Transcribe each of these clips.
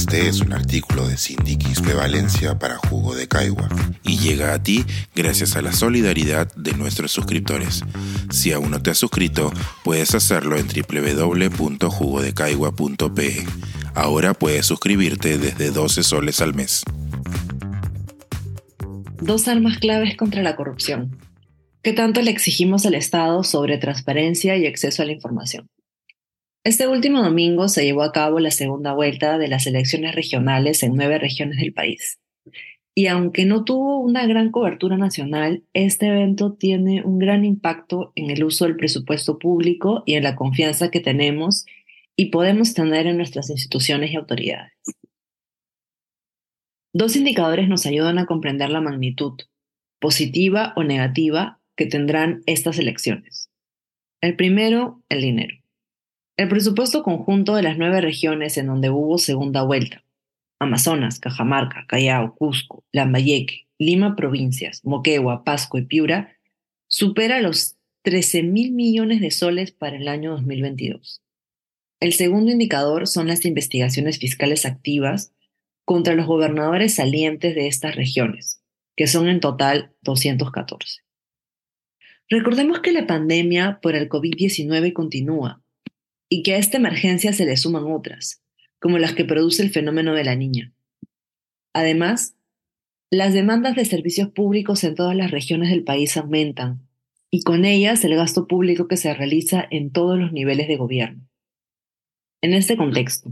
Este es un artículo de Cindy Quispe Valencia para Jugo de Caigua y llega a ti gracias a la solidaridad de nuestros suscriptores. Si aún no te has suscrito, puedes hacerlo en www.jugodecaigua.pe. Ahora puedes suscribirte desde 12 soles al mes. Dos armas claves contra la corrupción. ¿Qué tanto le exigimos al Estado sobre transparencia y acceso a la información? Este último domingo se llevó a cabo la segunda vuelta de las elecciones regionales en nueve regiones del país. Y aunque no tuvo una gran cobertura nacional, este evento tiene un gran impacto en el uso del presupuesto público y en la confianza que tenemos y podemos tener en nuestras instituciones y autoridades. Dos indicadores nos ayudan a comprender la magnitud, positiva o negativa, que tendrán estas elecciones. El primero, el dinero. El presupuesto conjunto de las nueve regiones en donde hubo segunda vuelta, Amazonas, Cajamarca, Callao, Cusco, Lambayeque, Lima provincias, Moquegua, Pasco y Piura, supera los 13 mil millones de soles para el año 2022. El segundo indicador son las investigaciones fiscales activas contra los gobernadores salientes de estas regiones, que son en total 214. Recordemos que la pandemia por el COVID-19 continúa y que a esta emergencia se le suman otras, como las que produce el fenómeno de la niña. Además, las demandas de servicios públicos en todas las regiones del país aumentan, y con ellas el gasto público que se realiza en todos los niveles de gobierno. En este contexto,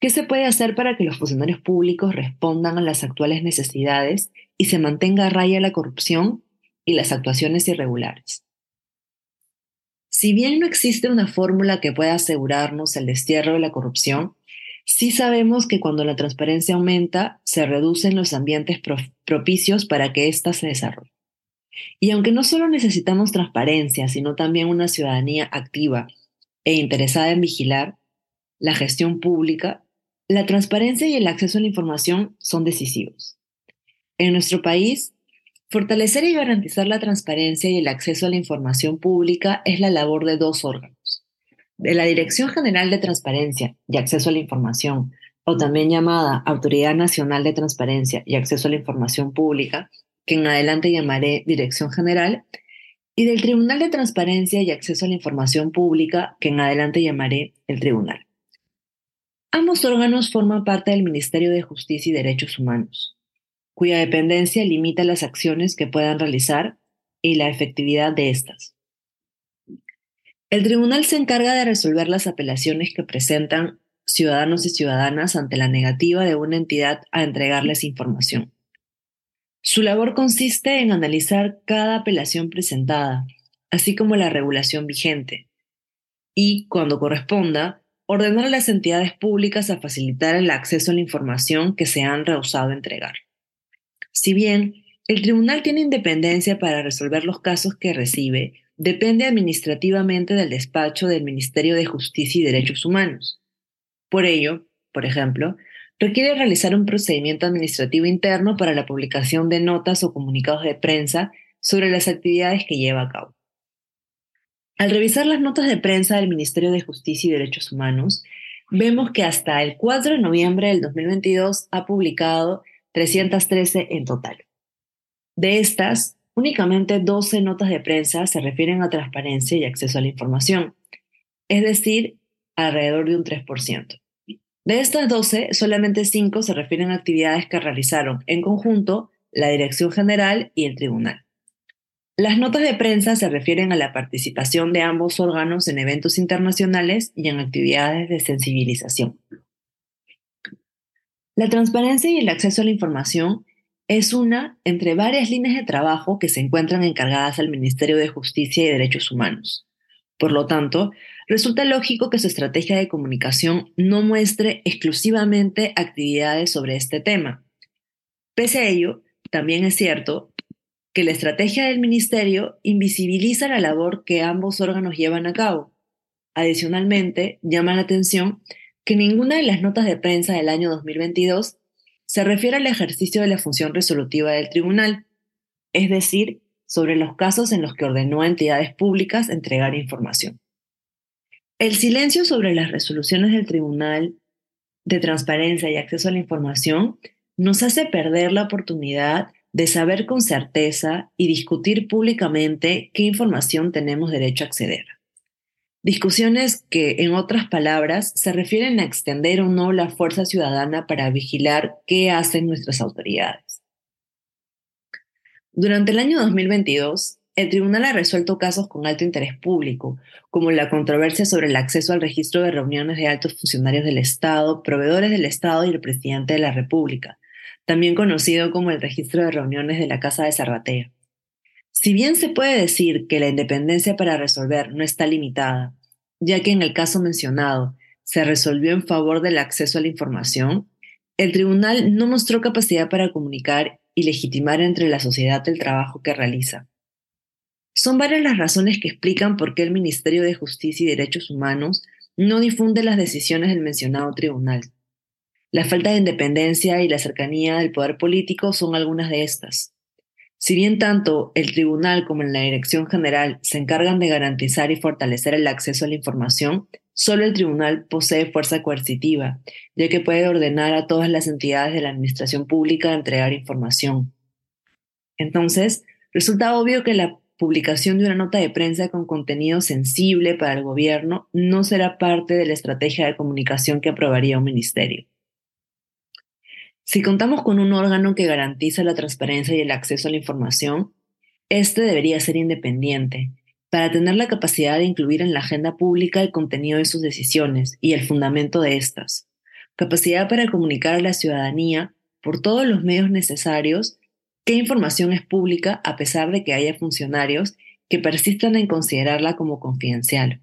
¿qué se puede hacer para que los funcionarios públicos respondan a las actuales necesidades y se mantenga a raya la corrupción y las actuaciones irregulares? Si bien no existe una fórmula que pueda asegurarnos el destierro de la corrupción, sí sabemos que cuando la transparencia aumenta, se reducen los ambientes propicios para que ésta se desarrolle. Y aunque no solo necesitamos transparencia, sino también una ciudadanía activa e interesada en vigilar la gestión pública, la transparencia y el acceso a la información son decisivos. En nuestro país, Fortalecer y garantizar la transparencia y el acceso a la información pública es la labor de dos órganos. De la Dirección General de Transparencia y Acceso a la Información, o también llamada Autoridad Nacional de Transparencia y Acceso a la Información Pública, que en adelante llamaré Dirección General, y del Tribunal de Transparencia y Acceso a la Información Pública, que en adelante llamaré el Tribunal. Ambos órganos forman parte del Ministerio de Justicia y Derechos Humanos cuya dependencia limita las acciones que puedan realizar y la efectividad de estas. El tribunal se encarga de resolver las apelaciones que presentan ciudadanos y ciudadanas ante la negativa de una entidad a entregarles información. Su labor consiste en analizar cada apelación presentada, así como la regulación vigente, y, cuando corresponda, ordenar a las entidades públicas a facilitar el acceso a la información que se han rehusado entregar. Si bien el tribunal tiene independencia para resolver los casos que recibe, depende administrativamente del despacho del Ministerio de Justicia y Derechos Humanos. Por ello, por ejemplo, requiere realizar un procedimiento administrativo interno para la publicación de notas o comunicados de prensa sobre las actividades que lleva a cabo. Al revisar las notas de prensa del Ministerio de Justicia y Derechos Humanos, vemos que hasta el 4 de noviembre del 2022 ha publicado 313 en total. De estas, únicamente 12 notas de prensa se refieren a transparencia y acceso a la información, es decir, alrededor de un 3%. De estas 12, solamente 5 se refieren a actividades que realizaron en conjunto la Dirección General y el Tribunal. Las notas de prensa se refieren a la participación de ambos órganos en eventos internacionales y en actividades de sensibilización. La transparencia y el acceso a la información es una entre varias líneas de trabajo que se encuentran encargadas al Ministerio de Justicia y Derechos Humanos. Por lo tanto, resulta lógico que su estrategia de comunicación no muestre exclusivamente actividades sobre este tema. Pese a ello, también es cierto que la estrategia del Ministerio invisibiliza la labor que ambos órganos llevan a cabo. Adicionalmente, llama la atención que ninguna de las notas de prensa del año 2022 se refiere al ejercicio de la función resolutiva del tribunal, es decir, sobre los casos en los que ordenó a entidades públicas entregar información. El silencio sobre las resoluciones del tribunal de transparencia y acceso a la información nos hace perder la oportunidad de saber con certeza y discutir públicamente qué información tenemos derecho a acceder. Discusiones que, en otras palabras, se refieren a extender o no la fuerza ciudadana para vigilar qué hacen nuestras autoridades. Durante el año 2022, el tribunal ha resuelto casos con alto interés público, como la controversia sobre el acceso al registro de reuniones de altos funcionarios del Estado, proveedores del Estado y el presidente de la República, también conocido como el registro de reuniones de la Casa de Zarratea. Si bien se puede decir que la independencia para resolver no está limitada, ya que en el caso mencionado se resolvió en favor del acceso a la información, el tribunal no mostró capacidad para comunicar y legitimar entre la sociedad el trabajo que realiza. Son varias las razones que explican por qué el Ministerio de Justicia y Derechos Humanos no difunde las decisiones del mencionado tribunal. La falta de independencia y la cercanía del poder político son algunas de estas. Si bien tanto el tribunal como la Dirección General se encargan de garantizar y fortalecer el acceso a la información, solo el tribunal posee fuerza coercitiva, ya que puede ordenar a todas las entidades de la administración pública entregar información. Entonces, resulta obvio que la publicación de una nota de prensa con contenido sensible para el gobierno no será parte de la estrategia de comunicación que aprobaría un ministerio. Si contamos con un órgano que garantiza la transparencia y el acceso a la información, este debería ser independiente, para tener la capacidad de incluir en la agenda pública el contenido de sus decisiones y el fundamento de estas, capacidad para comunicar a la ciudadanía por todos los medios necesarios qué información es pública a pesar de que haya funcionarios que persistan en considerarla como confidencial.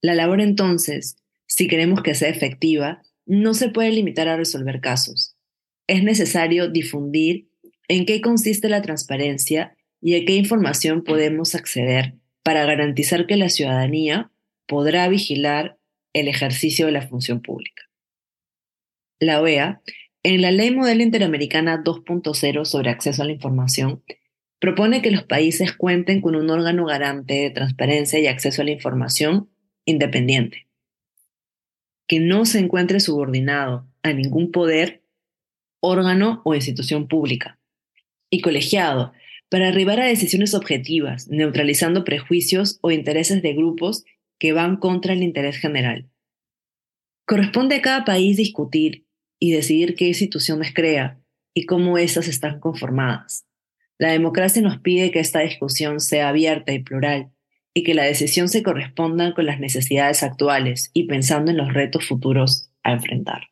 La labor entonces, si queremos que sea efectiva, no se puede limitar a resolver casos, es necesario difundir en qué consiste la transparencia y a qué información podemos acceder para garantizar que la ciudadanía podrá vigilar el ejercicio de la función pública. La OEA, en la Ley Modelo Interamericana 2.0 sobre acceso a la información, propone que los países cuenten con un órgano garante de transparencia y acceso a la información independiente, que no se encuentre subordinado a ningún poder órgano o institución pública, y colegiado, para arribar a decisiones objetivas, neutralizando prejuicios o intereses de grupos que van contra el interés general. Corresponde a cada país discutir y decidir qué instituciones crea y cómo éstas están conformadas. La democracia nos pide que esta discusión sea abierta y plural y que la decisión se corresponda con las necesidades actuales y pensando en los retos futuros a enfrentar.